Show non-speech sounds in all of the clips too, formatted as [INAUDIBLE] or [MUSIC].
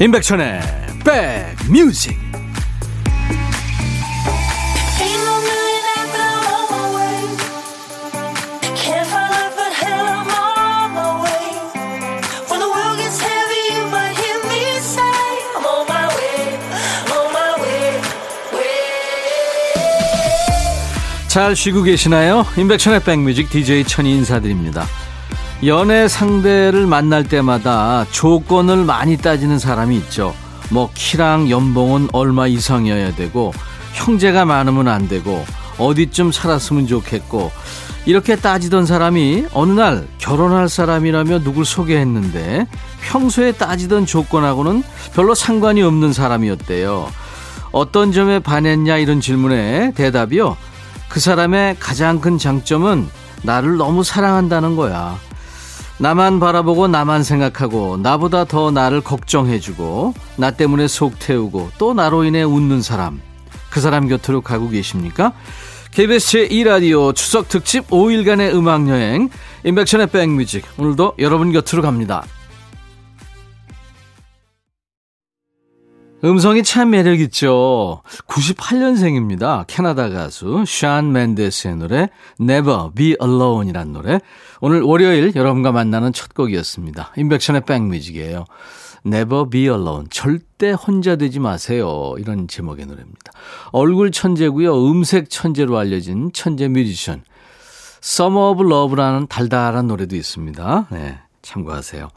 임백천의 백뮤직 잘 쉬고 계시나요? 임백천의 백뮤직 DJ 천이 인사드립니다. 연애 상대를 만날 때마다 조건을 많이 따지는 사람이 있죠. 뭐 키랑 연봉은 얼마 이상이어야 되고 형제가 많으면 안 되고 어디쯤 살았으면 좋겠고 이렇게 따지던 사람이 어느 날 결혼할 사람이라며 누굴 소개했는데 평소에 따지던 조건하고는 별로 상관이 없는 사람이었대요. 어떤 점에 반했냐 이런 질문에 대답이요. 그 사람의 가장 큰 장점은 나를 너무 사랑한다는 거야. 나만 바라보고 나만 생각하고 나보다 더 나를 걱정해주고 나 때문에 속 태우고 또 나로 인해 웃는 사람 그 사람 곁으로 가고 계십니까? KBS 제2라디오 추석 특집 5일간의 음악여행 인백션의 백뮤직 오늘도 여러분 곁으로 갑니다. 음성이 참 매력있죠. 98년생입니다. 캐나다 가수 샤안 맨데스의 노래 Never Be Alone이란 노래. 오늘 월요일 여러분과 만나는 첫 곡이었습니다. 인백션의 백뮤직이에요. Never Be Alone. 절대 혼자 되지 마세요. 이런 제목의 노래입니다. 얼굴 천재고요. 음색 천재로 알려진 천재 뮤지션. Summer of Love라는 달달한 노래도 있습니다. 네, 참고하세요.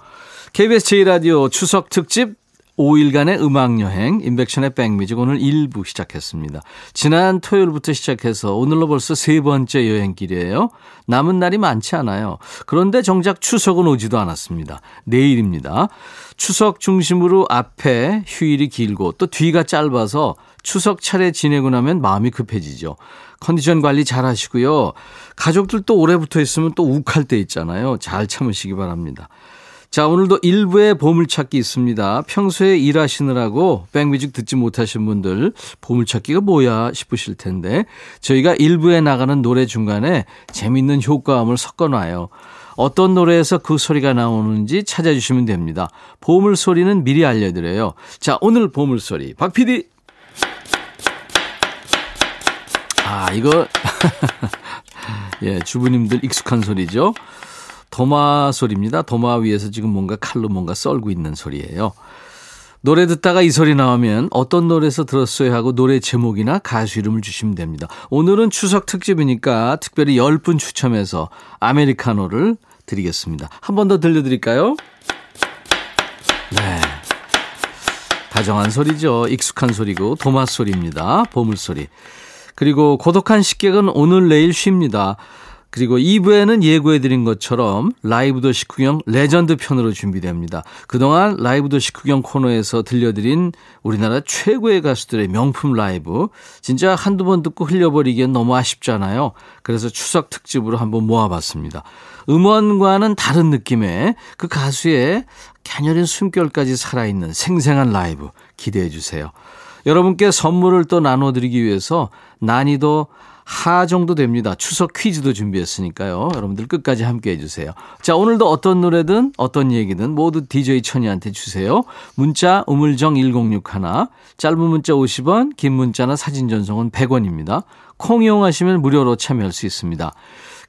KBS 제2라디오 추석 특집 5일간의 음악여행, 인백션의 백뮤직 오늘 1부 시작했습니다. 지난 토요일부터 시작해서 오늘로 벌써 세 번째 여행길이에요. 남은 날이 많지 않아요. 그런데 정작 추석은 오지도 않았습니다. 내일입니다. 추석 중심으로 앞에 휴일이 길고 또 뒤가 짧아서 추석 차례 지내고 나면 마음이 급해지죠. 컨디션 관리 잘 하시고요. 가족들도 오래 붙어 있으면 또 욱할 때 있잖아요. 잘 참으시기 바랍니다. 자, 오늘도 일부의 보물찾기 있습니다. 평소에 일하시느라고 백뮤직 듣지 못하신 분들 보물찾기가 뭐야 싶으실 텐데 저희가 일부에 나가는 노래 중간에 재밌는 효과음을 섞어놔요. 어떤 노래에서 그 소리가 나오는지 찾아주시면 됩니다. 보물 소리는 미리 알려드려요. 자, 오늘 보물 소리 박 PD. 아, 이거 [LAUGHS] 예, 주부님들 익숙한 소리죠. 도마 소리입니다. 도마 위에서 지금 뭔가 칼로 뭔가 썰고 있는 소리예요. 노래 듣다가 이 소리 나오면 어떤 노래에서 들었어요 하고 노래 제목이나 가수 이름을 주시면 됩니다. 오늘은 추석 특집이니까 특별히 10분 추첨해서 아메리카노를 드리겠습니다. 한 번 더 들려드릴까요? 네. 다정한 소리죠. 익숙한 소리고 도마 소리입니다. 보물 소리. 그리고 고독한 식객은 오늘 내일 쉽니다. 그리고 2부에는 예고해드린 것처럼 라이브도 식후경 레전드 편으로 준비됩니다. 그동안 라이브도 식후경 코너에서 들려드린 우리나라 최고의 가수들의 명품 라이브 진짜 한두 번 듣고 흘려버리기엔 너무 아쉽잖아요. 그래서 추석 특집으로 한번 모아봤습니다. 음원과는 다른 느낌의 그 가수의 갸녀린 숨결까지 살아있는 생생한 라이브 기대해 주세요. 여러분께 선물을 또 나눠드리기 위해서 난이도 하 정도 됩니다. 추석 퀴즈도 준비했으니까요. 여러분들 끝까지 함께 해주세요. 자, 오늘도 어떤 노래든 어떤 얘기든 모두 DJ 천이한테 주세요. 문자 우물정 1061 짧은 문자 50원 긴 문자나 사진 전송은 100원입니다. 콩 이용하시면 무료로 참여할 수 있습니다.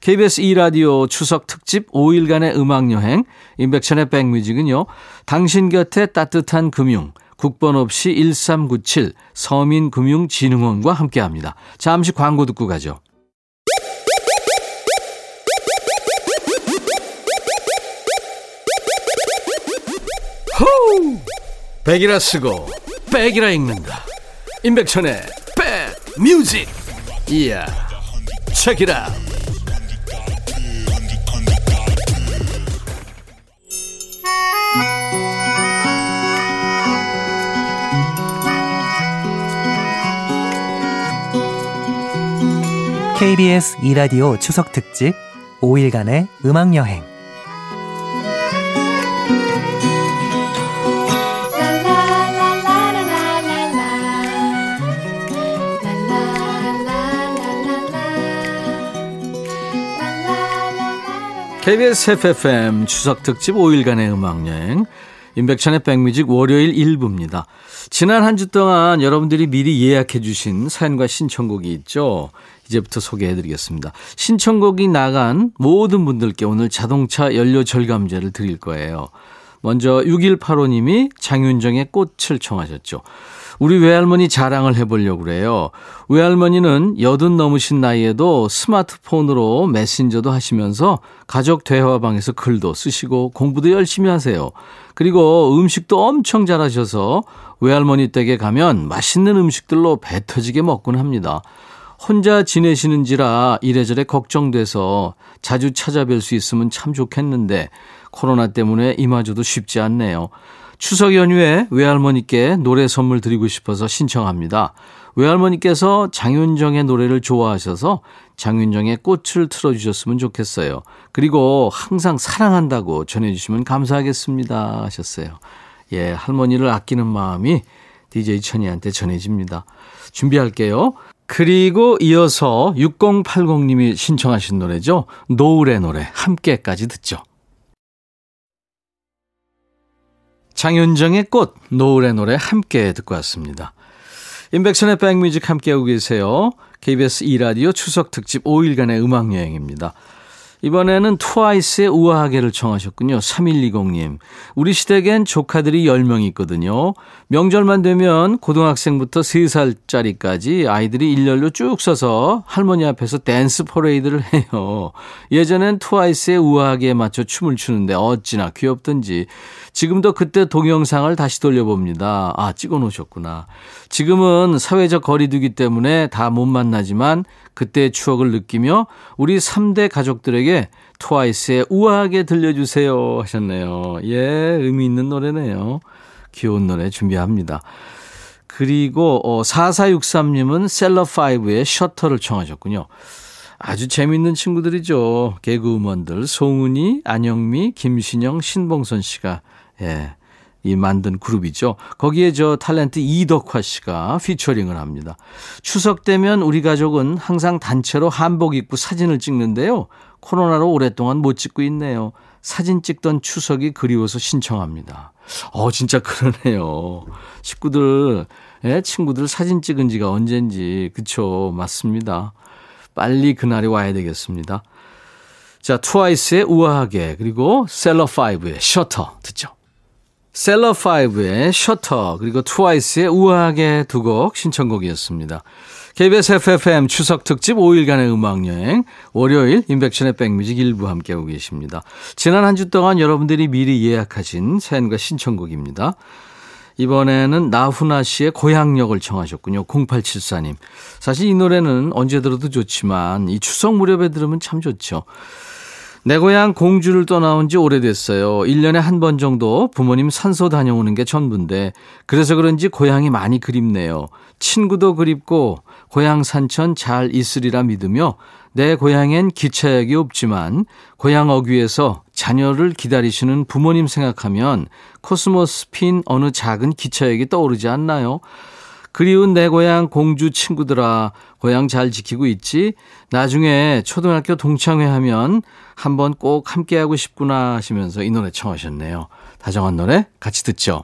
KBS 2라디오 추석 특집 5일간의 음악여행 인백천의 백뮤직은요. 당신 곁에 따뜻한 금융 국번 없이 1397 서민금융진흥원과 함께합니다. 잠시 광고 듣고 가죠. 호우! 백이라 쓰고 백이라 읽는다. 임백천의 백 뮤직. 이야. 책이라. KBS 이라디오 추석 특집 5일간의 음악 여행. KBS FFM 추석 특집 5일간의 음악 여행. 임백천의 백뮤직 월요일 1부입니다. 지난 한 주 동안 여러분들이 미리 예약해 주신 사연과 신청곡이 있죠. 이제부터 소개해 드리겠습니다. 신청곡이 나간 모든 분들께 오늘 자동차 연료 절감제를 드릴 거예요. 먼저 6185님이 장윤정의 꽃을 청하셨죠. 우리 외할머니 자랑을 해보려고 그래요. 외할머니는 여든 넘으신 나이에도 스마트폰으로 메신저도 하시면서 가족 대화방에서 글도 쓰시고 공부도 열심히 하세요. 그리고 음식도 엄청 잘하셔서 외할머니 댁에 가면 맛있는 음식들로 배 터지게 먹곤 합니다. 혼자 지내시는지라 이래저래 걱정돼서 자주 찾아뵐 수 있으면 참 좋겠는데 코로나 때문에 이마저도 쉽지 않네요. 추석 연휴에 외할머니께 노래 선물 드리고 싶어서 신청합니다. 외할머니께서 장윤정의 노래를 좋아하셔서 장윤정의 꽃을 틀어주셨으면 좋겠어요. 그리고 항상 사랑한다고 전해주시면 감사하겠습니다 하셨어요. 예, 할머니를 아끼는 마음이 DJ 천이한테 전해집니다. 준비할게요. 그리고 이어서 6080님이 신청하신 노래죠. 노을의 노래 함께까지 듣죠. 장윤정의 꽃, 노을의 노래 함께 듣고 왔습니다. 인백션의 백뮤직 함께하고 계세요. KBS 2라디오 추석 특집 5일간의 음악여행입니다. 이번에는 트와이스의 우아하게를 청하셨군요. 3120님. 우리 시댁엔 조카들이 10명 있거든요. 명절만 되면 고등학생부터 3살짜리까지 아이들이 일렬로 쭉 서서 할머니 앞에서 댄스 퍼레이드를 해요. 예전엔 트와이스의 우아하게에 맞춰 춤을 추는데 어찌나 귀엽던지. 지금도 그때 동영상을 다시 돌려봅니다. 아, 찍어 놓으셨구나. 지금은 사회적 거리두기 때문에 다 못 만나지만 그때의 추억을 느끼며 우리 3대 가족들에게 트와이스의 우아하게 들려주세요 하셨네요. 예, 의미 있는 노래네요. 귀여운 노래 준비합니다. 그리고 어, 4463님은 셀러5의 셔터를 청하셨군요. 아주 재밌는 친구들이죠. 개그우먼들 송은이, 안영미, 김신영, 신봉선 씨가 예, 이 만든 그룹이죠. 거기에 저 탤런트 이덕화 씨가 피처링을 합니다. 추석 되면 우리 가족은 항상 단체로 한복 입고 사진을 찍는데요. 코로나로 오랫동안 못 찍고 있네요. 사진 찍던 추석이 그리워서 신청합니다. 어, 진짜 그러네요. 식구들, 예, 친구들 사진 찍은 지가 언젠지. 그쵸. 맞습니다. 빨리 그날이 와야 되겠습니다. 자, 트와이스의 우아하게, 그리고 셀러5의 셔터 듣죠. 셀러5의 셔터 그리고 트와이스의 우아하게 두 곡 신청곡이었습니다. KBS FFM 추석 특집 5일간의 음악여행 월요일 인백션의 백뮤직 일부 함께하고 계십니다. 지난 한 주 동안 여러분들이 미리 예약하신 사연과 신청곡입니다. 이번에는 나훈아 씨의 고향역을 청하셨군요. 0874님. 사실 이 노래는 언제 들어도 좋지만 이 추석 무렵에 들으면 참 좋죠. 내 고향 공주를 떠나온 지 오래됐어요. 1년에 한 번 정도 부모님 산소 다녀오는 게 전부인데 그래서 그런지 고향이 많이 그립네요. 친구도 그립고 고향 산천 잘 있으리라 믿으며 내 고향엔 기차역이 없지만 고향 어귀에서 자녀를 기다리시는 부모님 생각하면 코스모스 핀 어느 작은 기차역이 떠오르지 않나요? 그리운 내 고향 공주 친구들아, 고향 잘 지키고 있지? 나중에 초등학교 동창회 하면 한번 꼭 함께하고 싶구나 하시면서 이 노래 청하셨네요. 다정한 노래 같이 듣죠.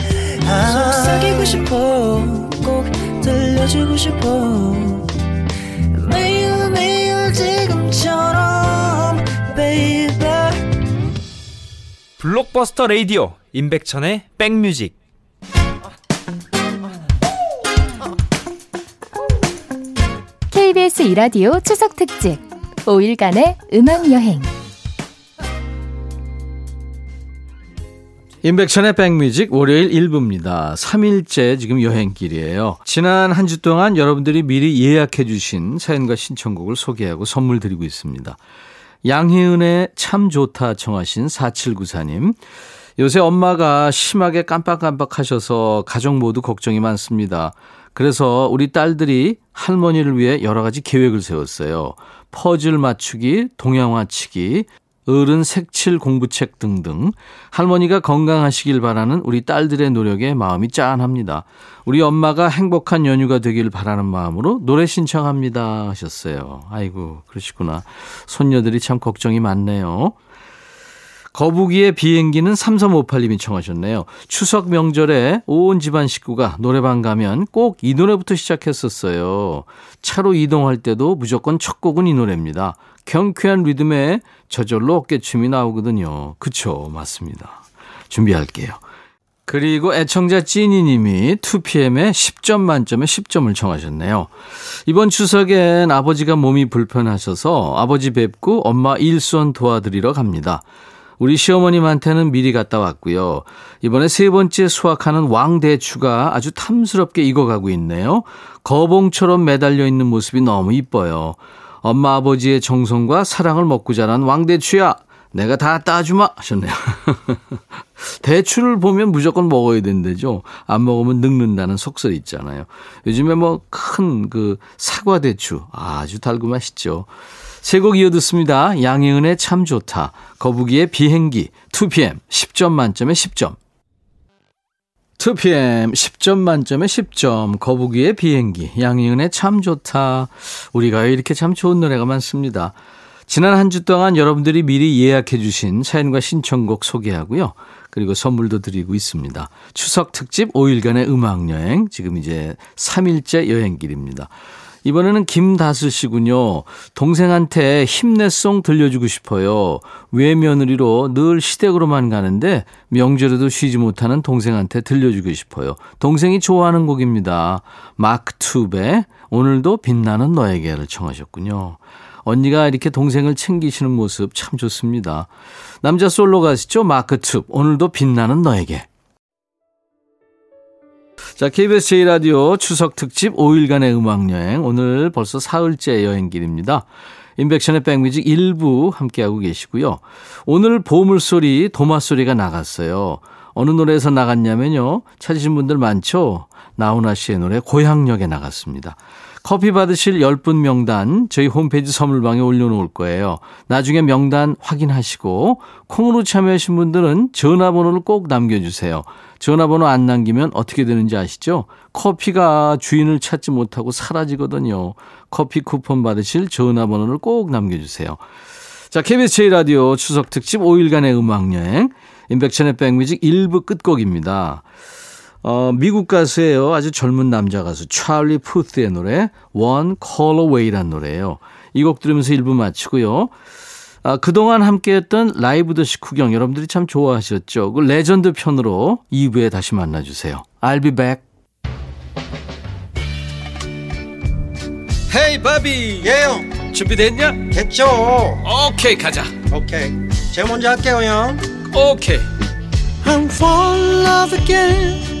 속삭이고 싶어 꼭 들려주고 싶어. 매우 매우 지금처럼 baby. 블록버스터 레이디오 임백천의 백뮤직. KBS 이라디오 추석 특집 5일간의 음악 여행. 인백션의 백뮤직 월요일 1부입니다. 3일째 지금 여행길이에요. 지난 한 주 동안 여러분들이 미리 예약해 주신 사연과 신청곡을 소개하고 선물 드리고 있습니다. 양희은의 참 좋다 청하신 4794님. 요새 엄마가 심하게 깜빡깜빡 하셔서 가족 모두 걱정이 많습니다. 그래서 우리 딸들이 할머니를 위해 여러 가지 계획을 세웠어요. 퍼즐 맞추기, 동양화 치기, 어른 색칠 공부책 등등 할머니가 건강하시길 바라는 우리 딸들의 노력에 마음이 짠합니다. 우리 엄마가 행복한 연휴가 되길 바라는 마음으로 노래 신청합니다 하셨어요. 아이고 그러시구나. 손녀들이 참 걱정이 많네요. 거북이의 비행기는 3358님이 청하셨네요. 추석 명절에 온 집안 식구가 노래방 가면 꼭 이 노래부터 시작했었어요. 차로 이동할 때도 무조건 첫 곡은 이 노래입니다. 경쾌한 리듬에 저절로 어깨춤이 나오거든요. 그쵸, 맞습니다. 준비할게요. 그리고 애청자 찐이님이 2PM에 10점 만점에 10점을 청하셨네요. 이번 추석엔 아버지가 몸이 불편하셔서 아버지 뵙고 엄마 일손 도와드리러 갑니다. 우리 시어머님한테는 미리 갔다 왔고요. 이번에 세 번째 수확하는 왕대추가 아주 탐스럽게 익어가고 있네요. 거봉처럼 매달려 있는 모습이 너무 이뻐요. 엄마 아버지의 정성과 사랑을 먹고 자란 왕대추야. 내가 다 따주마 하셨네요. [LAUGHS] 대추를 보면 무조건 먹어야 된대죠. 안 먹으면 늙는다는 속설이 있잖아요. 요즘에 뭐 큰 그 사과 대추 아주 달고 맛있죠. 세곡 이어 듣습니다. 양희은의 참 좋다. 거북이의 비행기. 2PM 10점 만점에 10점. 2PM 10점 만점에 10점. 거북이의 비행기. 양희은의 참 좋다. 우리가 이렇게 참 좋은 노래가 많습니다. 지난 한 주 동안 여러분들이 미리 예약해 주신 사연과 신청곡 소개하고요. 그리고 선물도 드리고 있습니다. 추석 특집 5일간의 음악 여행. 지금 이제 3일째 여행길입니다. 이번에는 김다슬 씨군요. 동생한테 힘내송 들려주고 싶어요. 외며느리로 늘 시댁으로만 가는데 명절에도 쉬지 못하는 동생한테 들려주고 싶어요. 동생이 좋아하는 곡입니다. 마크툽의 오늘도 빛나는 너에게를 청하셨군요. 언니가 이렇게 동생을 챙기시는 모습 참 좋습니다. 남자 솔로 가시죠? 마크툽 오늘도 빛나는 너에게. 자, KBS 제1라디오 추석 특집 5일간의 음악여행. 오늘 벌써 사흘째 여행길입니다. 임백천의 백뮤직 1부 함께하고 계시고요. 오늘 보물소리, 도마소리가 나갔어요. 어느 노래에서 나갔냐면요. 찾으신 분들 많죠? 나훈아 씨의 노래 고향역에 나갔습니다. 커피 받으실 10분 명단 저희 홈페이지 선물방에 올려놓을 거예요. 나중에 명단 확인하시고 콩으로 참여하신 분들은 전화번호를 꼭 남겨주세요. 전화번호 안 남기면 어떻게 되는지 아시죠? 커피가 주인을 찾지 못하고 사라지거든요. 커피 쿠폰 받으실 전화번호를 꼭 남겨주세요. 자, KBS 제1라디오 추석 특집 5일간의 음악여행 임백천의 백뮤직 1부 끝곡입니다. 어, 미국 가수예요. 아주 젊은 남자 가수 찰리 푸스의 노래 One Call Away란 노래예요. 이 곡 들으면서 1부 마치고요. 아, 그동안 함께했던 라이브도 식후경 여러분들이 참 좋아하셨죠. 그 레전드 편으로 2부에 다시 만나주세요. I'll be back. 헤이 바비 예영 준비됐냐? 됐죠 오케이 가자 오케이 제가 먼저 할게요 형 오케이 I'm fall in love again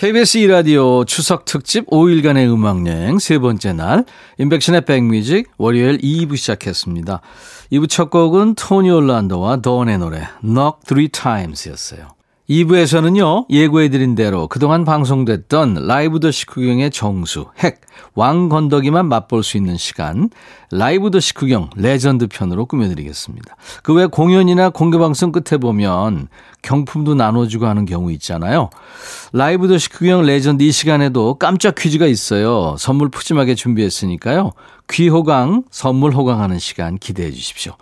KBS 2라디오 추석 특집 5일간의 음악여행 세 번째 날 인백션의 백뮤직 월요일 2부 시작했습니다. 2부 첫 곡은 토니 올란도와 더원의 노래 Knock Three Times였어요. 2부에서는요, 예고해드린 대로 그동안 방송됐던 라이브도 식후경의 정수, 핵, 왕 건더기만 맛볼 수 있는 시간, 라이브도 식후경 레전드 편으로 꾸며드리겠습니다. 그 외 공연이나 공개방송 끝에 보면 경품도 나눠주고 하는 경우 있잖아요. 라이브도 식후경 레전드 이 시간에도 깜짝 퀴즈가 있어요. 선물 푸짐하게 준비했으니까요. 귀호강, 선물 호강하는 시간 기대해 주십시오.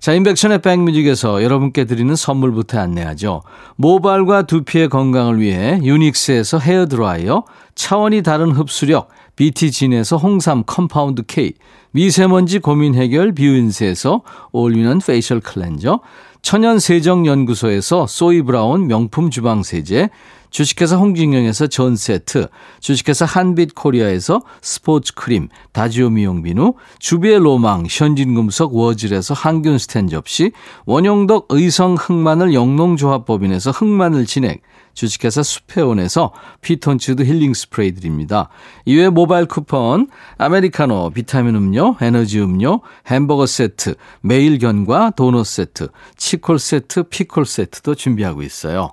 자, 임백천의 백뮤직에서 여러분께 드리는 선물부터 안내하죠. 모발과 두피의 건강을 위해 유닉스에서 헤어드라이어, 차원이 다른 흡수력, BT진에서 홍삼 compound K, 미세먼지 고민 해결 뷰인스에서 올리는 facial cleanser, 천연 세정 연구소에서 소이 브라운 명품 주방 세제, 주식회사 홍진경에서 전 세트, 주식회사 한빛 코리아에서 스포츠 크림, 다지오 미용 비누, 주비의 로망, 현진금속 워즐에서 항균 스탠 접시, 원용덕 의성 흑마늘 영농조합법인에서 흑마늘 진액, 주식회사 숲에온에서 피톤치드 힐링 스프레이 드립니다. 이외에 모바일 쿠폰, 아메리카노, 비타민 음료, 에너지 음료, 햄버거 세트, 매일 견과 도넛 세트, 치콜 세트, 피콜 세트도 준비하고 있어요.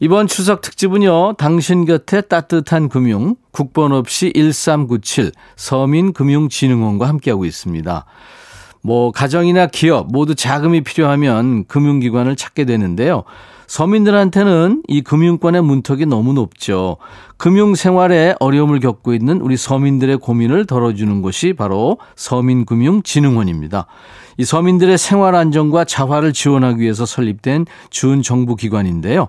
이번 추석 특집은요, 당신 곁에 따뜻한 금융, 국번 없이 1397 서민금융진흥원과 함께하고 있습니다. 뭐, 가정이나 기업 모두 자금이 필요하면 금융기관을 찾게 되는데요. 서민들한테는 이 금융권의 문턱이 너무 높죠. 금융 생활에 어려움을 겪고 있는 우리 서민들의 고민을 덜어주는 곳이 바로 서민금융진흥원입니다. 이 서민들의 생활 안정과 자활을 지원하기 위해서 설립된 준정부 기관인데요.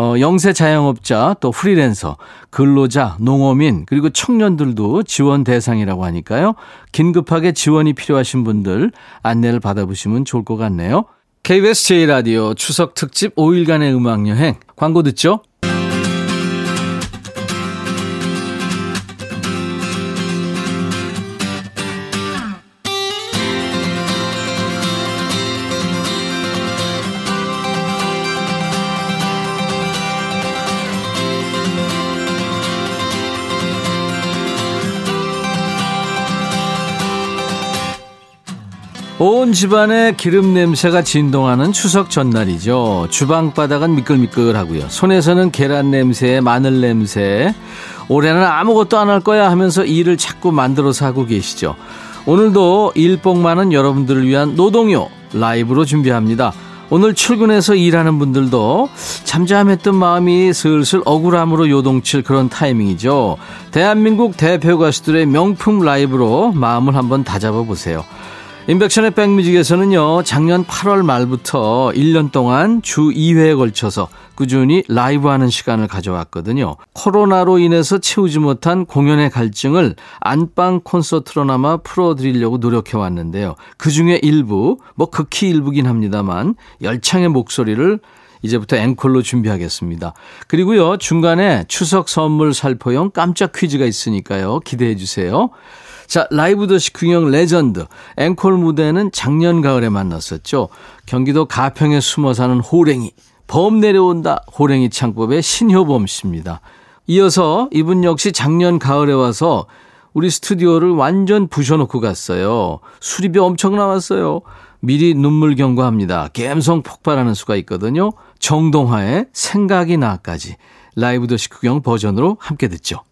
어, 영세 자영업자, 또 프리랜서, 근로자, 농어민, 그리고 청년들도 지원 대상이라고 하니까요. 긴급하게 지원이 필요하신 분들 안내를 받아보시면 좋을 것 같네요. KBS 제1라디오 추석 특집 5일간의 음악여행 광고 듣죠? 온 집안에 기름 냄새가 진동하는 추석 전날이죠. 주방 바닥은 미끌미끌하고요. 손에서는 계란 냄새, 마늘 냄새. 올해는 아무것도 안 할 거야 하면서 일을 자꾸 만들어서 하고 계시죠. 오늘도 일복 많은 여러분들을 위한 노동요 라이브로 준비합니다. 오늘 출근해서 일하는 분들도 잠잠했던 마음이 슬슬 억울함으로 요동칠 그런 타이밍이죠. 대한민국 대표 가수들의 명품 라이브로 마음을 한번 다잡아 보세요. 인백션의 백뮤직에서는요, 작년 8월 말부터 1년 동안 주 2회에 걸쳐서 꾸준히 라이브 하는 시간을 가져왔거든요. 코로나로 인해서 채우지 못한 공연의 갈증을 안방 콘서트로나마 풀어드리려고 노력해왔는데요. 그 중에 일부, 뭐 극히 일부긴 합니다만, 열창의 목소리를 이제부터 앵콜로 준비하겠습니다. 그리고요, 중간에 추석 선물 살포용 깜짝 퀴즈가 있으니까요. 기대해 주세요. 자, 라이브도 식후경 레전드. 앵콜 무대는 작년 가을에 만났었죠. 경기도 가평에 숨어 사는 호랭이. 범 내려온다. 호랭이 창법의 신효범 씨입니다. 이어서 이분 역시 작년 가을에 와서 우리 스튜디오를 완전 부셔놓고 갔어요. 수리비 엄청 나왔어요. 미리 눈물 경고합니다. 갬성 폭발하는 수가 있거든요. 정동하의 생각이 나까지 라이브도 식후경 버전으로 함께 듣죠.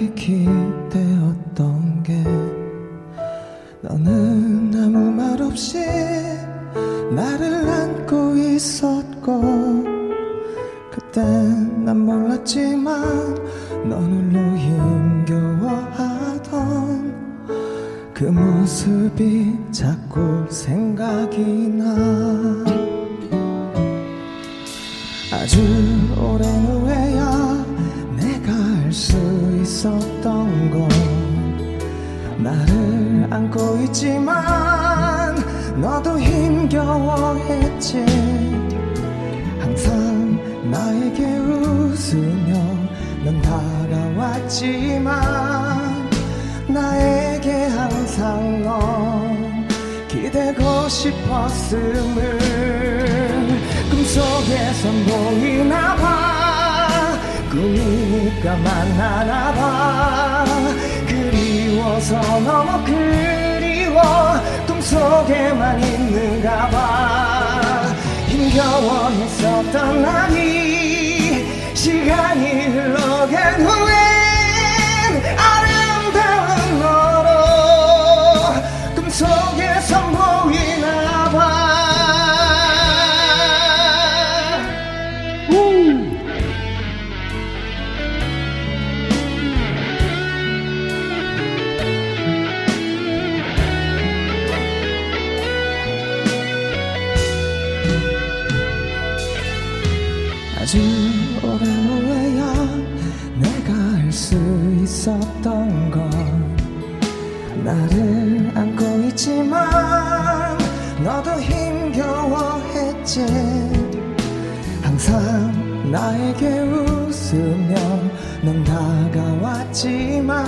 너에 아주 오랜 후에야 내가 알 수 있었던 건 나를 안고 있지만 너도 힘겨워했지. 항상 나에게 웃으며 넌 다가왔지만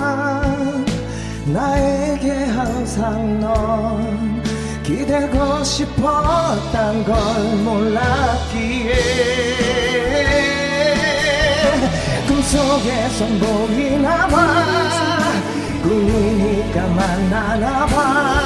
나에게 항상 넌 기대고 싶었단 걸 몰랐기에 꿈 속에선 보이나 봐 꿈이니까 만나나 봐.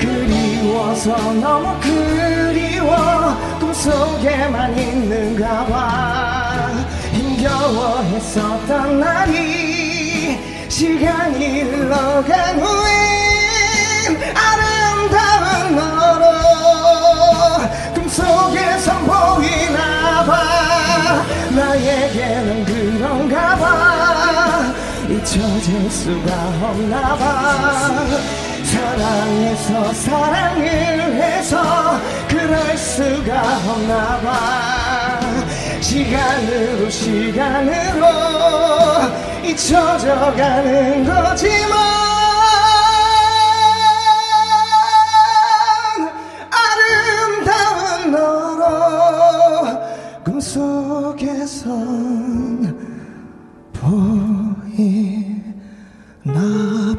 그리워서 너무 그리워. 꿈속에만 있는가 봐. 힘겨워했었던 날이 시간이 흘러간 후엔 아름다운 너로 꿈속에 선 보이나 봐 나에게는 그런가 봐. 잊혀질 수가 없나 봐. 사랑해서 사랑을 해서 그럴 수가 없나 봐. 시간으로 시간으로 잊혀져 가는 거지만 아름다운 너로 꿈속 에선 보이나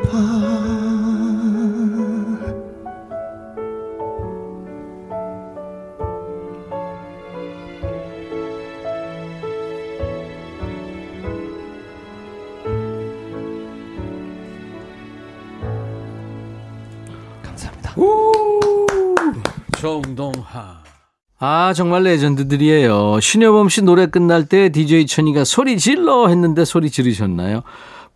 봐 감사합니다. 정동하. 아, 정말 레전드들이에요. 신효범 씨 노래 끝날 때 DJ 천이가 소리 질러 했는데 소리 지르셨나요?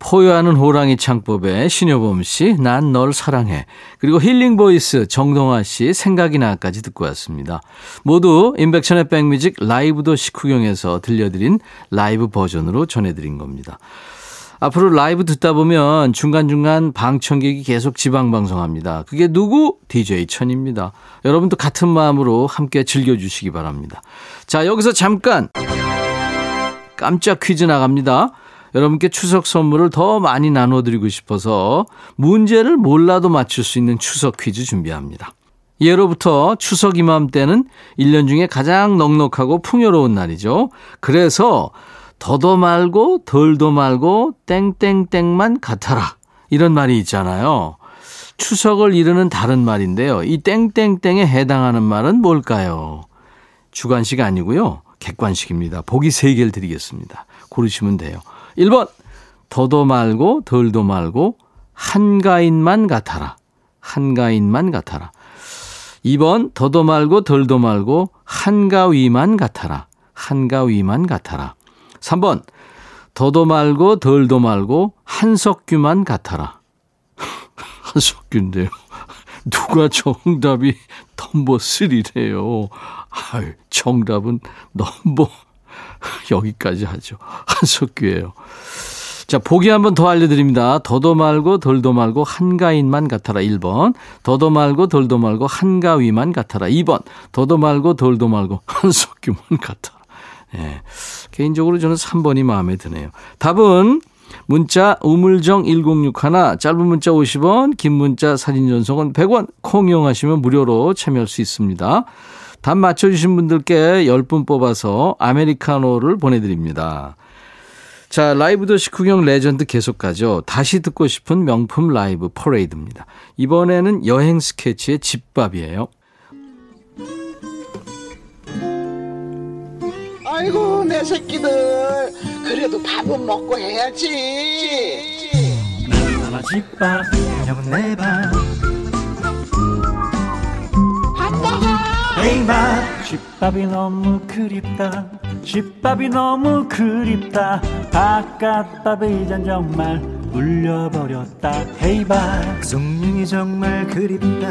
포효하는 호랑이 창법에 신효범 씨, 난 널 사랑해. 그리고 힐링 보이스 정동하 씨, 생각이 나까지 듣고 왔습니다. 모두 임백천의 백뮤직 라이브도 식후경에서 들려드린 라이브 버전으로 전해드린 겁니다. 앞으로 라이브 듣다 보면 중간중간 방청객이 계속 지방방송합니다. 그게 누구? DJ 천입니다. 여러분도 같은 마음으로 함께 즐겨주시기 바랍니다. 자, 여기서 잠깐 깜짝 퀴즈 나갑니다. 여러분께 추석 선물을 더 많이 나눠드리고 싶어서 문제를 몰라도 맞출 수 있는 추석 퀴즈 준비합니다. 예로부터 추석 이맘때는 1년 중에 가장 넉넉하고 풍요로운 날이죠. 그래서 더도 말고 덜도 말고 땡땡땡만 같아라. 이런 말이 있잖아요. 추석을 이르는 다른 말인데요. 이 땡땡땡에 해당하는 말은 뭘까요? 주관식 아니고요. 객관식입니다. 보기 3개를 드리겠습니다. 고르시면 돼요. 1번 더도 말고 덜도 말고 한가인만 같아라. 한가인만 같아라. 2번 더도 말고 덜도 말고 한가위만 같아라. 한가위만 같아라. 3번 더도 말고 덜도 말고 한석규만 같아라. [LAUGHS] 한석규인데요. [LAUGHS] 누가 정답이 넘버 3래요. 아유, 정답은 넘버 [LAUGHS] 여기까지 하죠. 한석규예요. 자, 보기 한번 더 알려드립니다. 더도 말고 덜도 말고 한가인만 같아라 1번. 더도 말고 덜도 말고 한가위만 같아라 2번. 더도 말고 덜도 말고 한석규만 같아라. 예. 개인적으로 저는 3번이 마음에 드네요. 답은 문자 우물정 1061 짧은 문자 50원 긴 문자 사진 전송은 100원 콩 이용하시면 무료로 참여할 수 있습니다. 답 맞춰주신 분들께 10분 뽑아서 아메리카노를 보내드립니다. 자, 라이브도 식후경 레전드 계속 가죠. 다시 듣고 싶은 명품 라이브 퍼레이드입니다. 이번에는 여행 스케치의 집밥이에요. 아이고 내 새끼들. 그래도 밥은 먹고 해야지. 집밥 형은 내밥. 애인밥. 집밥이 너무 그립다. 집밥이 너무 그립다. 바깥밥에 이젠 정말 울려버렸다. 헤이밥 숭늉이 정말 그립다.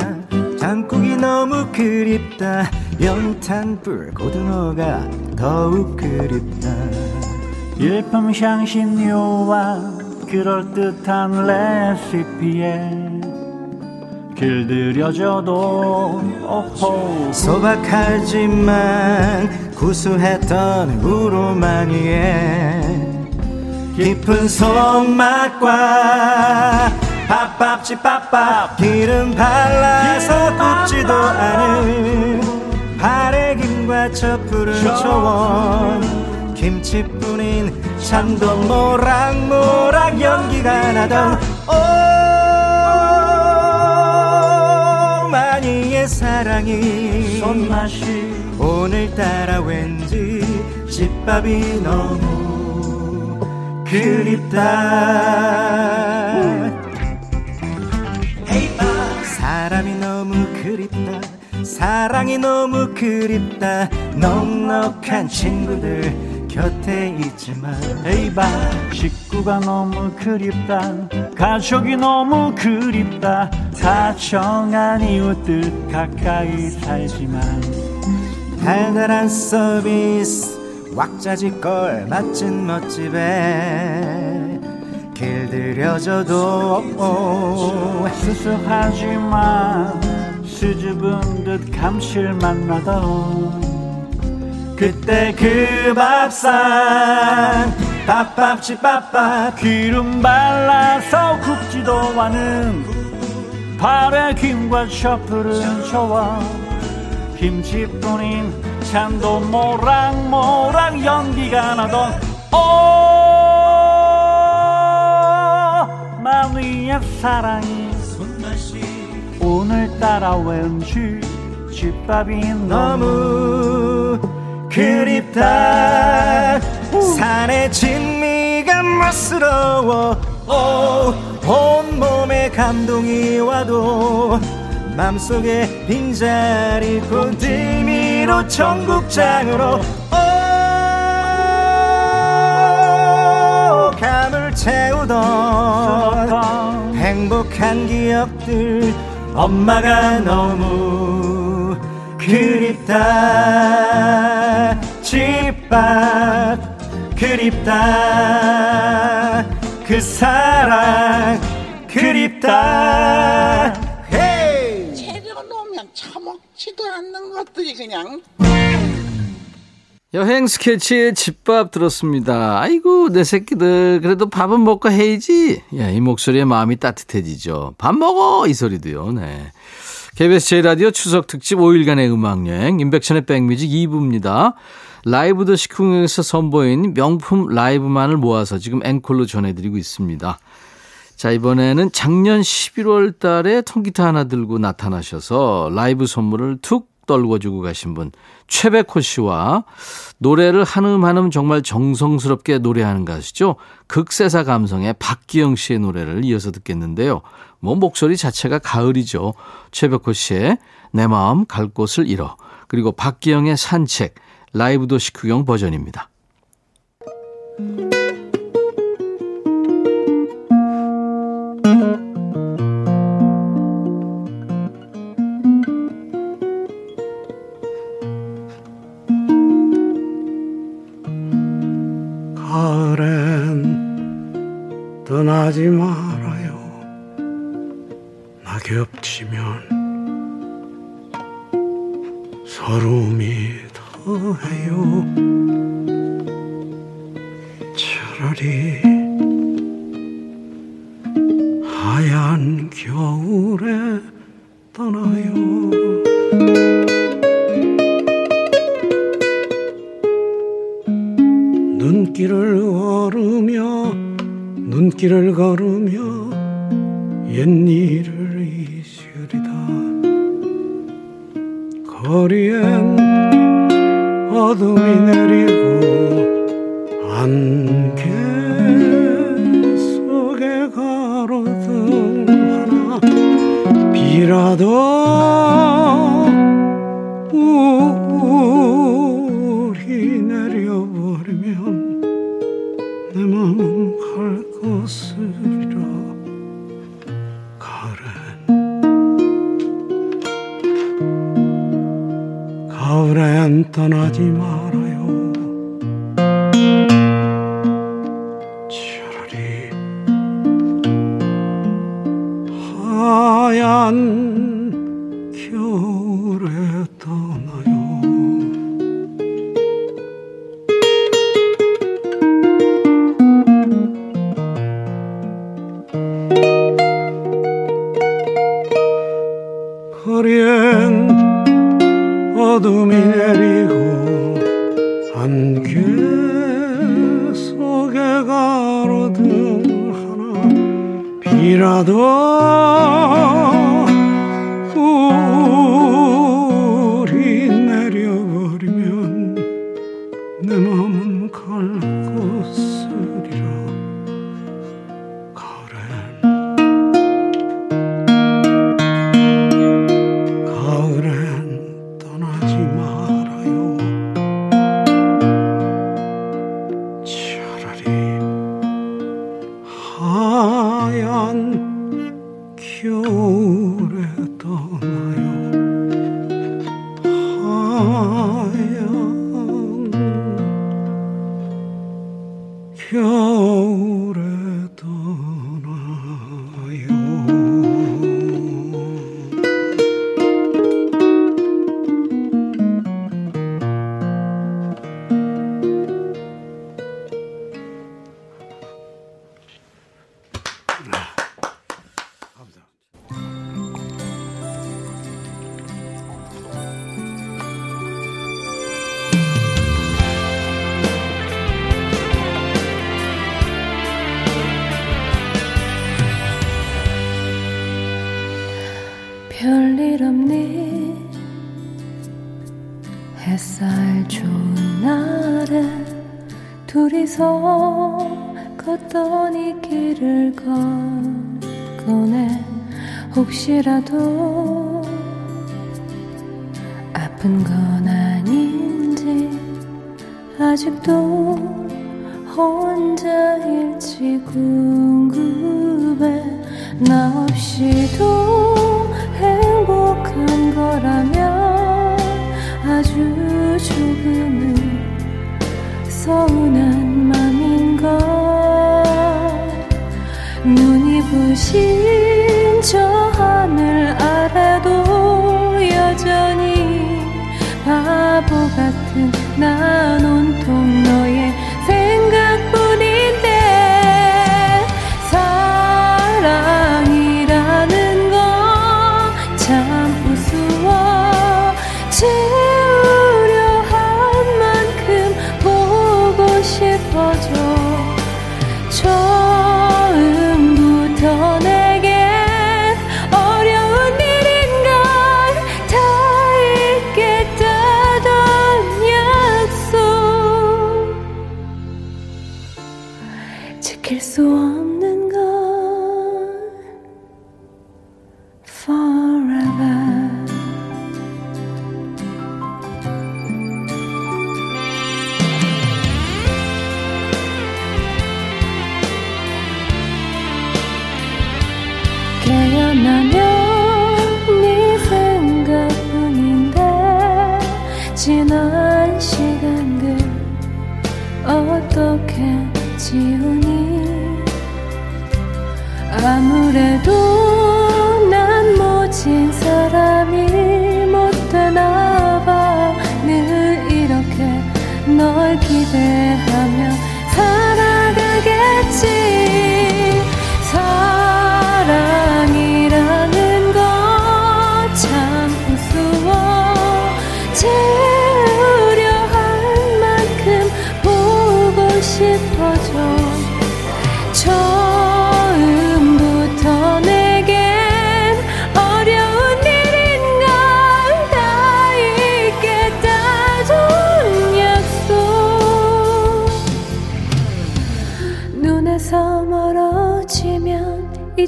장국이 너무 그립다. 연탄불 고등어가 더욱 그립다. 일품 향신료와 그럴듯한 레시피에 길들여져도 오호. 소박하지만 구수했던 우로마니에 깊은 손맛과 밥밥집 밥밥. 기름 발라서 굽지도 않은 바래김과 저 푸른 초원. 김치뿐인 참도 모락모락 연기가 나던 오마니의 사랑이 손맛이 오늘따라 왠지 집밥이 너무 그립다. 사람이 너무 그립다. 사랑이 너무 그립다. 넉넉한 친구들 곁에 있지만. 에이바 식구가 너무 그립다. 가족이 너무 그립다. 다정한 이웃들 가까이 살지만. 달달한 서비스 왁자지껄 맛진 멋집에 길들여져도 수수하지만 수줍은 듯 감칠맛 나던 그때 그 밥상 밥밥집 밥밥 기름 발라서 굽지도 않은 바래김과 셔플은 좋아 김치뿐인 참도 모락모락 연기가 나던 오 마미의 사랑이 오늘따라 왠지 집밥이 너무 그립다. 산의 진미가 멋스러워. 온몸에 감동이 와도 맘속에 빈자리 고드미로 청국장으로 오 감을 채우던 행복한 기억들 엄마가 너무 그립다. 집밥 그립다. 그 사랑 그립다 헤이 재료 놓으면 처먹지도 않는 것들이 그냥 여행 스케치의 집밥 들었습니다. 아이고, 내 새끼들. 그래도 밥은 먹고 해야지. 야, 이 목소리에 마음이 따뜻해지죠. 밥 먹어! 이 소리도요, 네. KBS 제라디오 추석 특집 5일간의 음악여행, 인백션의 백뮤직 2부입니다. 라이브 더 시쿵에서 선보인 명품 라이브만을 모아서 지금 앵콜로 전해드리고 있습니다. 자, 이번에는 작년 11월 달에 통기타 하나 들고 나타나셔서 라이브 선물을 툭 떨궈주고 가신 분, 최백호 씨와 노래를 한음 한음 정말 정성스럽게 노래하는 가수죠. 극세사 감성의 박기영 씨의 노래를 이어서 듣겠는데요. 뭐 목소리 자체가 가을이죠. 최백호 씨의 내 마음 갈 곳을 잃어. 그리고 박기영의 산책, 라이브 도시 구경 버전입니다. 가을엔 떠나지 말아요. 낙엽 치면 서름이 더해요. 차라리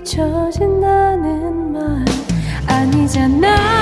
잊혀진다는 말 아니잖아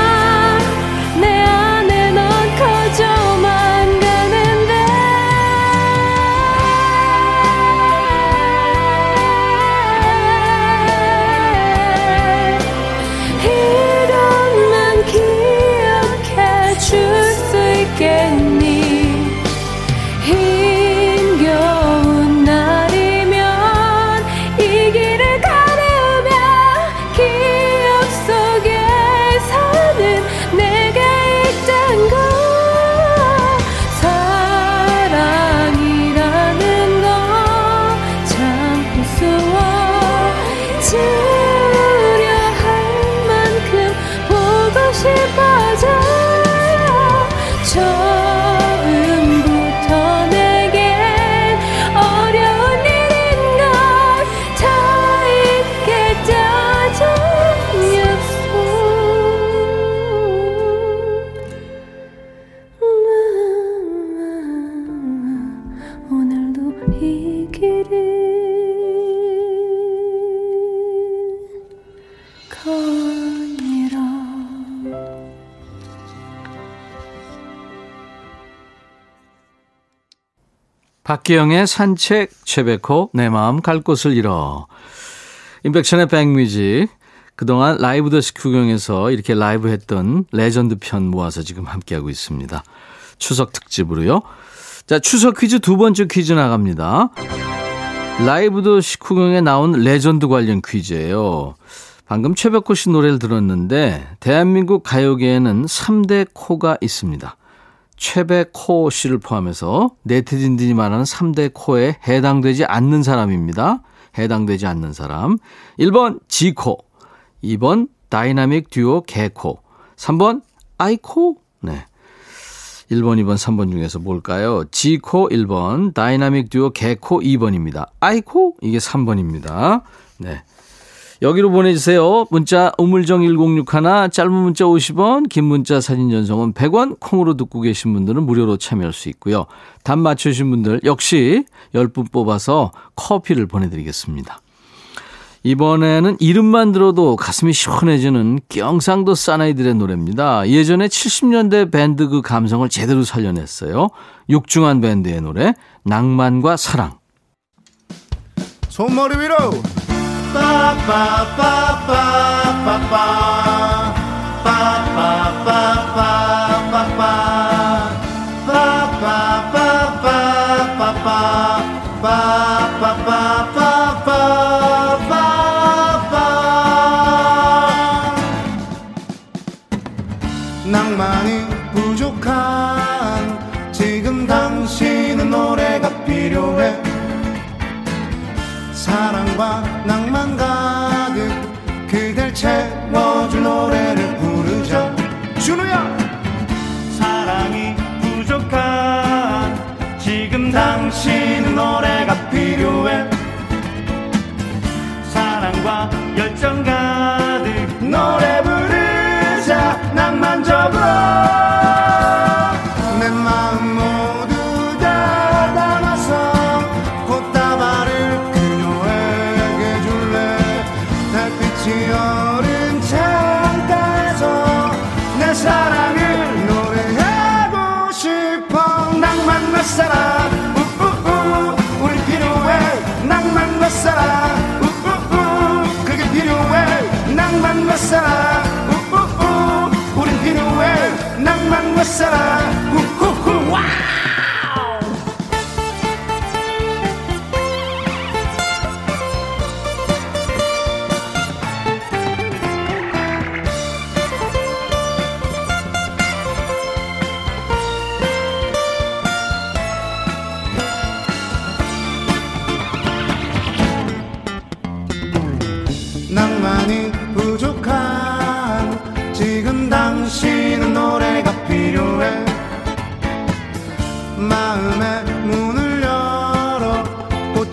박기영의 산책, 최백호, 내 마음 갈 곳을 잃어. 임백천의 백뮤직. 그동안 라이브도 식후경에서 이렇게 라이브 했던 레전드 편 모아서 지금 함께하고 있습니다. 추석 특집으로요. 자, 추석 퀴즈 두 번째 퀴즈 나갑니다. 라이브도 식후경에 나온 레전드 관련 퀴즈예요. 방금 최백호 씨 노래를 들었는데 대한민국 가요계에는 3대 코가 있습니다. 최백호 씨를 포함해서 네티즌들이 말하는 3대 코에 해당되지 않는 사람입니다. 해당되지 않는 사람. 1번 지코, 2번 다이나믹 듀오 개코, 3번 아이코. 네. 1번, 2번, 3번 중에서 뭘까요? 지코 1번, 다이나믹 듀오 개코 2번입니다. 아이코 이게 3번입니다. 네. 여기로 보내주세요. 문자 우물정 1061 짧은 문자 50원 긴 문자 사진 전송은 100원 콩으로 듣고 계신 분들은 무료로 참여할 수 있고요. 답 맞추신 분들 역시 10분 뽑아서 커피를 보내드리겠습니다. 이번에는 이름만 들어도 가슴이 시원해지는 경상도 사나이들의 노래입니다. 예전에 70년대 밴드 그 감성을 제대로 살려냈어요. 육중한 밴드의 노래 낭만과 사랑. 손머리 위로 낭만이 부족한 지금 당신은 노래가 필요해. 사랑과 낭만 가득 그댈 채워줄 노래를 부르자 준우야! 사랑이 부족한 지금 당신 노래가 필요해. 사랑과 열정 가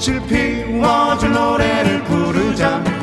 꽃을 피워줄 노래를 부르자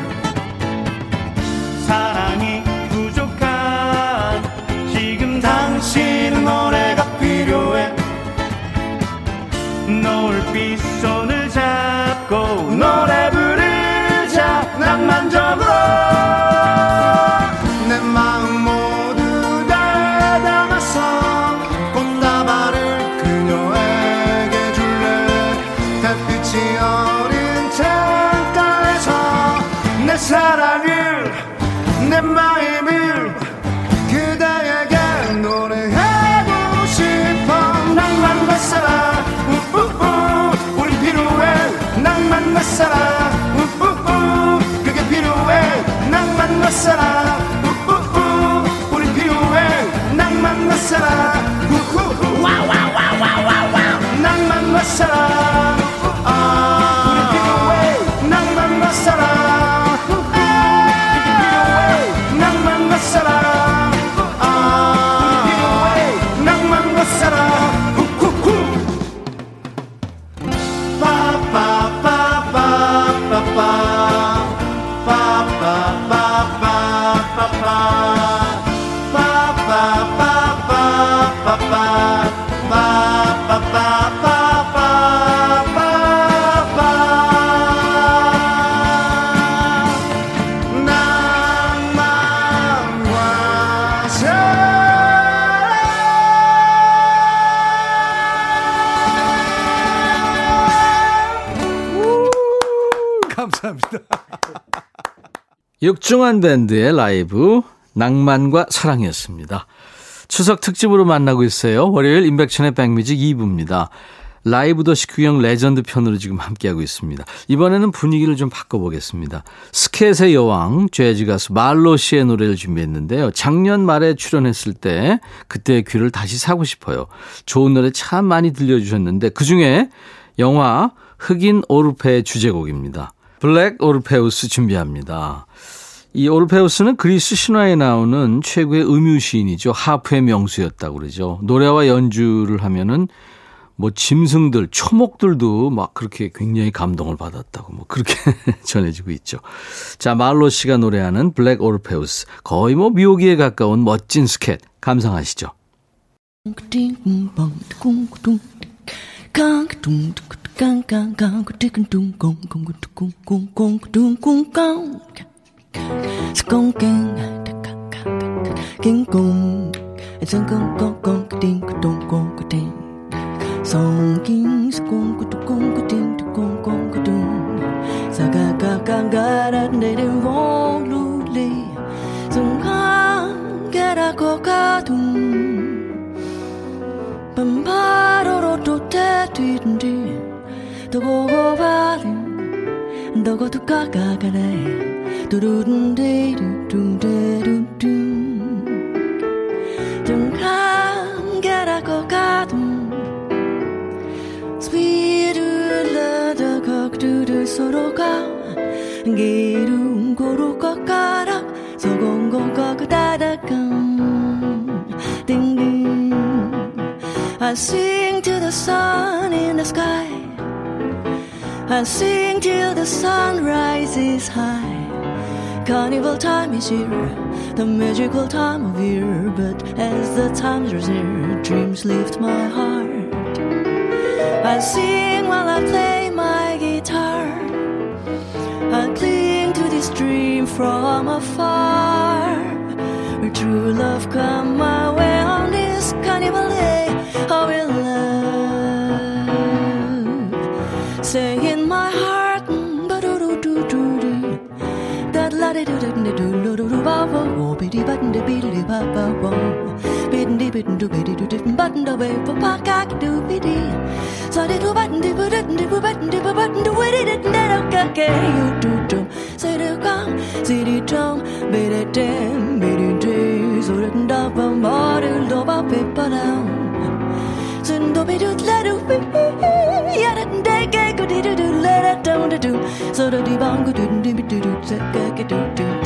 육중완 밴드의 라이브 낭만과 사랑이었습니다. 추석 특집으로 만나고 있어요. 월요일 임백천의 백뮤직 2부입니다. 라이브도 식후경 레전드 편으로 지금 함께하고 있습니다. 이번에는 분위기를 좀 바꿔보겠습니다. 스캣의 여왕, 재즈 가수 말로 씨의 노래를 준비했는데요. 작년 말에 출연했을 때 그때의 귀를 다시 사고 싶어요. 좋은 노래 참 많이 들려주셨는데 그중에 영화 흑인 오르페의 주제곡입니다. 블랙 오르페우스 준비합니다. 이 오르페우스는 그리스 신화에 나오는 최고의 음유 시인이죠. 하프의 명수였다고 그러죠. 노래와 연주를 하면은 뭐 짐승들, 초목들도 막 그렇게 굉장히 감동을 받았다고 뭐 그렇게 전해지고 있죠. 자, 말로 씨가 노래하는 블랙 오르페우스. 거의 뭐 묘기에 가까운 멋진 스캣 감상하시죠. skunking king kong it's a gong gong gong ding dong gong ding song king skunk to gong ding to gong gong ding saga ga ga ga ra ne de vong lu le song ga ga ra ko ga dum pam pa ro ro te ti ndi to go go va le do go to ga ga ga I sing to the sun in the sky. I sing till the sun rises high. Carnival time is here, the magical time of year. But as the time draws near, dreams lift my heart. I sing while I play my guitar. I cling to this dream from afar. Where true love come đi đu đu đu đu đu đu đu ba vô wo bi đi bắt đi bi đi ba ba wo bi đi bi đu bi đi đu đi bắt đâu về ba ba ca đu bi đi so đi đu bắt đi bu đu đi bu bắt đi bu bắt đu bi đi đu đu đâu ca kê yêu đu đu say đu quang gì đi trong bi đi đêm bi đi đi rồi đu đu ba ba đu đu ba bi ba nào xin đu bi đu la đu bi ya đu đu kê đu đi đu down to do. So da dee bong, do do do do do do do do do do.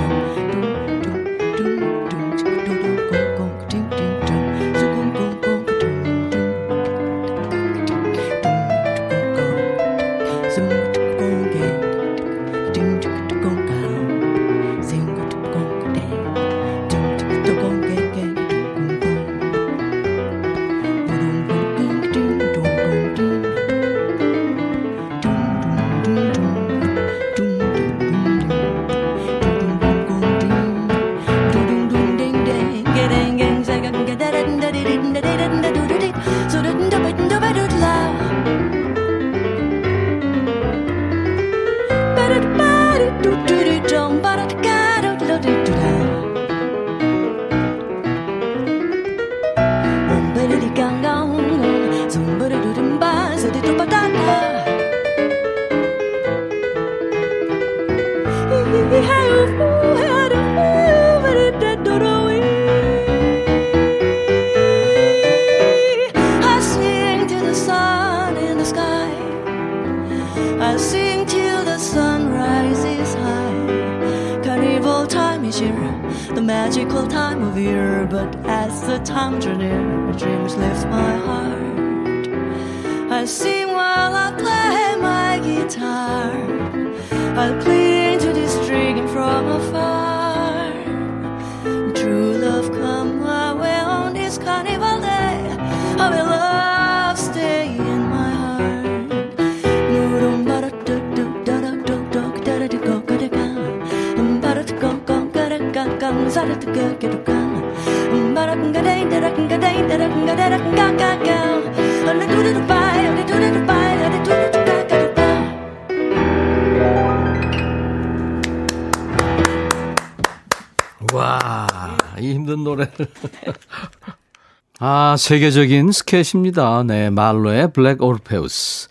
세계적인 스케치입니다. 네, 말로의 블랙 오르페우스.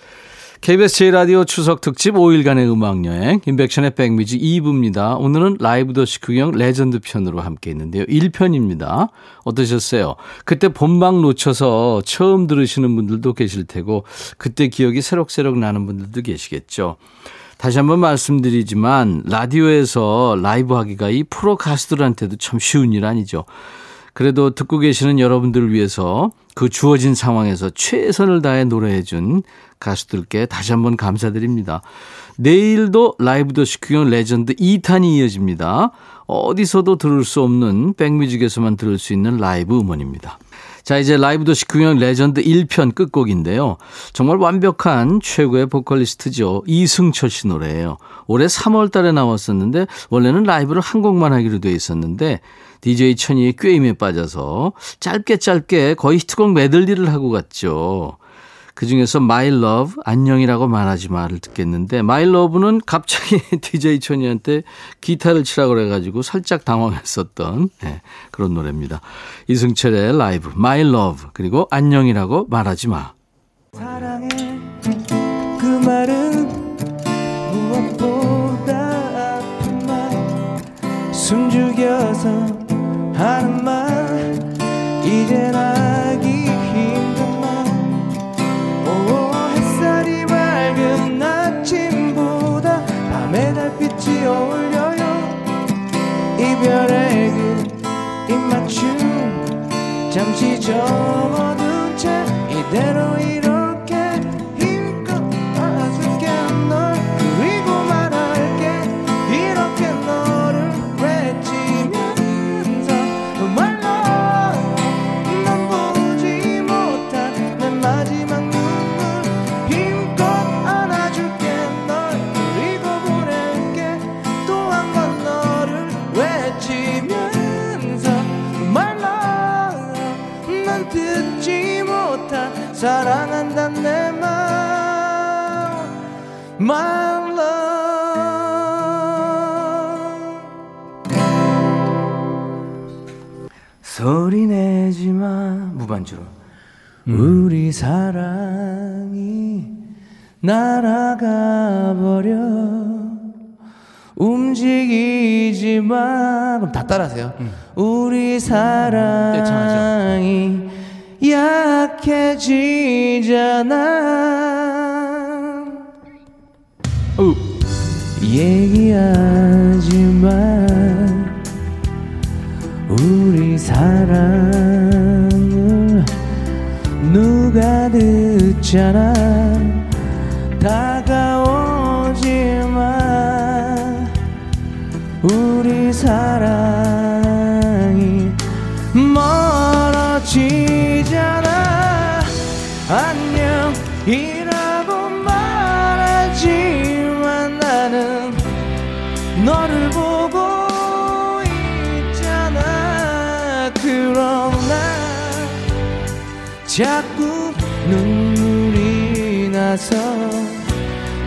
KBS 제1라디오 추석 특집 5일간의 음악여행, 임백천의 백뮤직 2부입니다. 오늘은 라이브 더 식후경 레전드 편으로 함께 했는데요. 1편입니다. 어떠셨어요? 그때 본방 놓쳐서 처음 들으시는 분들도 계실 테고, 그때 기억이 새록새록 나는 분들도 계시겠죠. 다시 한번 말씀드리지만, 라디오에서 라이브 하기가 이 프로 가수들한테도 참 쉬운 일 아니죠. 그래도 듣고 계시는 여러분들을 위해서 그 주어진 상황에서 최선을 다해 노래해준 가수들께 다시 한번 감사드립니다. 내일도 라이브 더 식후경 레전드 2탄이 이어집니다. 어디서도 들을 수 없는 백뮤직에서만 들을 수 있는 라이브 음원입니다. 자, 이제 라이브 더 식후경 레전드 1편 끝곡인데요. 정말 완벽한 최고의 보컬리스트죠. 이승철 씨 노래예요. 올해 3월 달에 나왔었는데 원래는 라이브를 한 곡만 하기로 돼 있었는데 DJ 천이의 꾀임에 빠져서 짧게 짧게 거의 히트곡 메들리를 하고 갔죠. 그 중에서 My Love, 안녕이라고 말하지 마를 듣겠는데, My Love는 갑자기 [LAUGHS] DJ 천이한테 기타를 치라고 그래가지고 살짝 당황했었던 네, 그런 노래입니다. 이승철의 라이브, My Love, 그리고 안녕이라고 말하지 마. 사랑해 그 말은 무엇보다 아픈 말 숨죽여서 하는 말 이젠 하기 힘들만 오 햇살이 밝은 아침보다 밤의 달빛이 어울려요. 이별의 그 입맞춤. 잠시 접어둔 채 이대로 날아가 버려. 움직이지 마. 그럼 다 따라하세요. 우리 사랑이 약해지잖아. 얘기하지 마. 우리 사랑을 누가 듣잖아 자꾸 눈물이 나서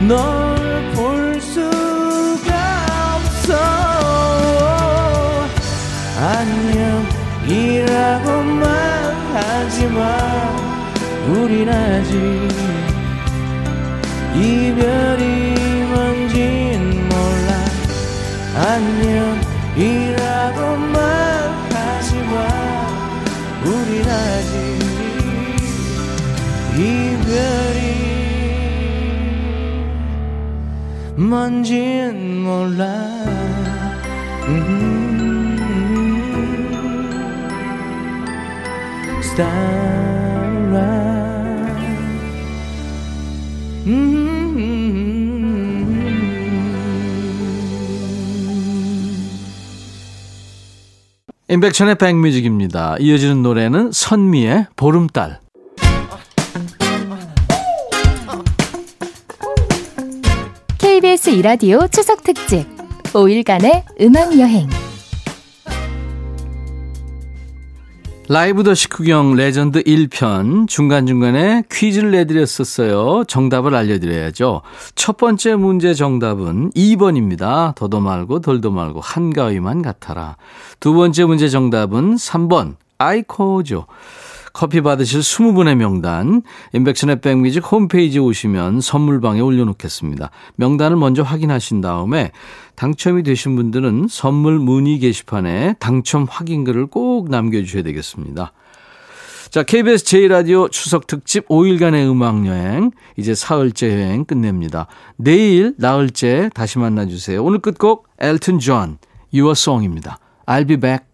널 볼 수가 없어. 안녕이라고만 하지마. 우린 아직 이별이 뭔진 몰라. 안녕이라 이별이 뭔진 몰라 음, Starlight 음. 임백천의 백뮤직입니다. 이어지는 노래는 선미의 보름달. KBS 1라디오 추석 특집 5일간의 음악 여행. 라이브 더 식후경 레전드 1편 중간중간에 퀴즈를 내드렸었어요. 정답을 알려드려야죠. 첫 번째 문제 정답은 2번입니다. 더도 말고 덜도 말고 한가위만 같아라. 두 번째 문제 정답은 3번 아이코죠. 커피 받으실 20분의 명단 임백천의 백뮤직 홈페이지에 오시면 선물방에 올려놓겠습니다. 명단을 먼저 확인하신 다음에 당첨이 되신 분들은 선물 문의 게시판에 당첨 확인글을 꼭 남겨주셔야 되겠습니다. 자, KBS 제1라디오 추석 특집 5일간의 음악여행, 이제 사흘째 여행 끝냅니다. 내일, 나흘째 다시 만나주세요. 오늘 끝곡 엘튼 존, Your Song입니다. I'll be back.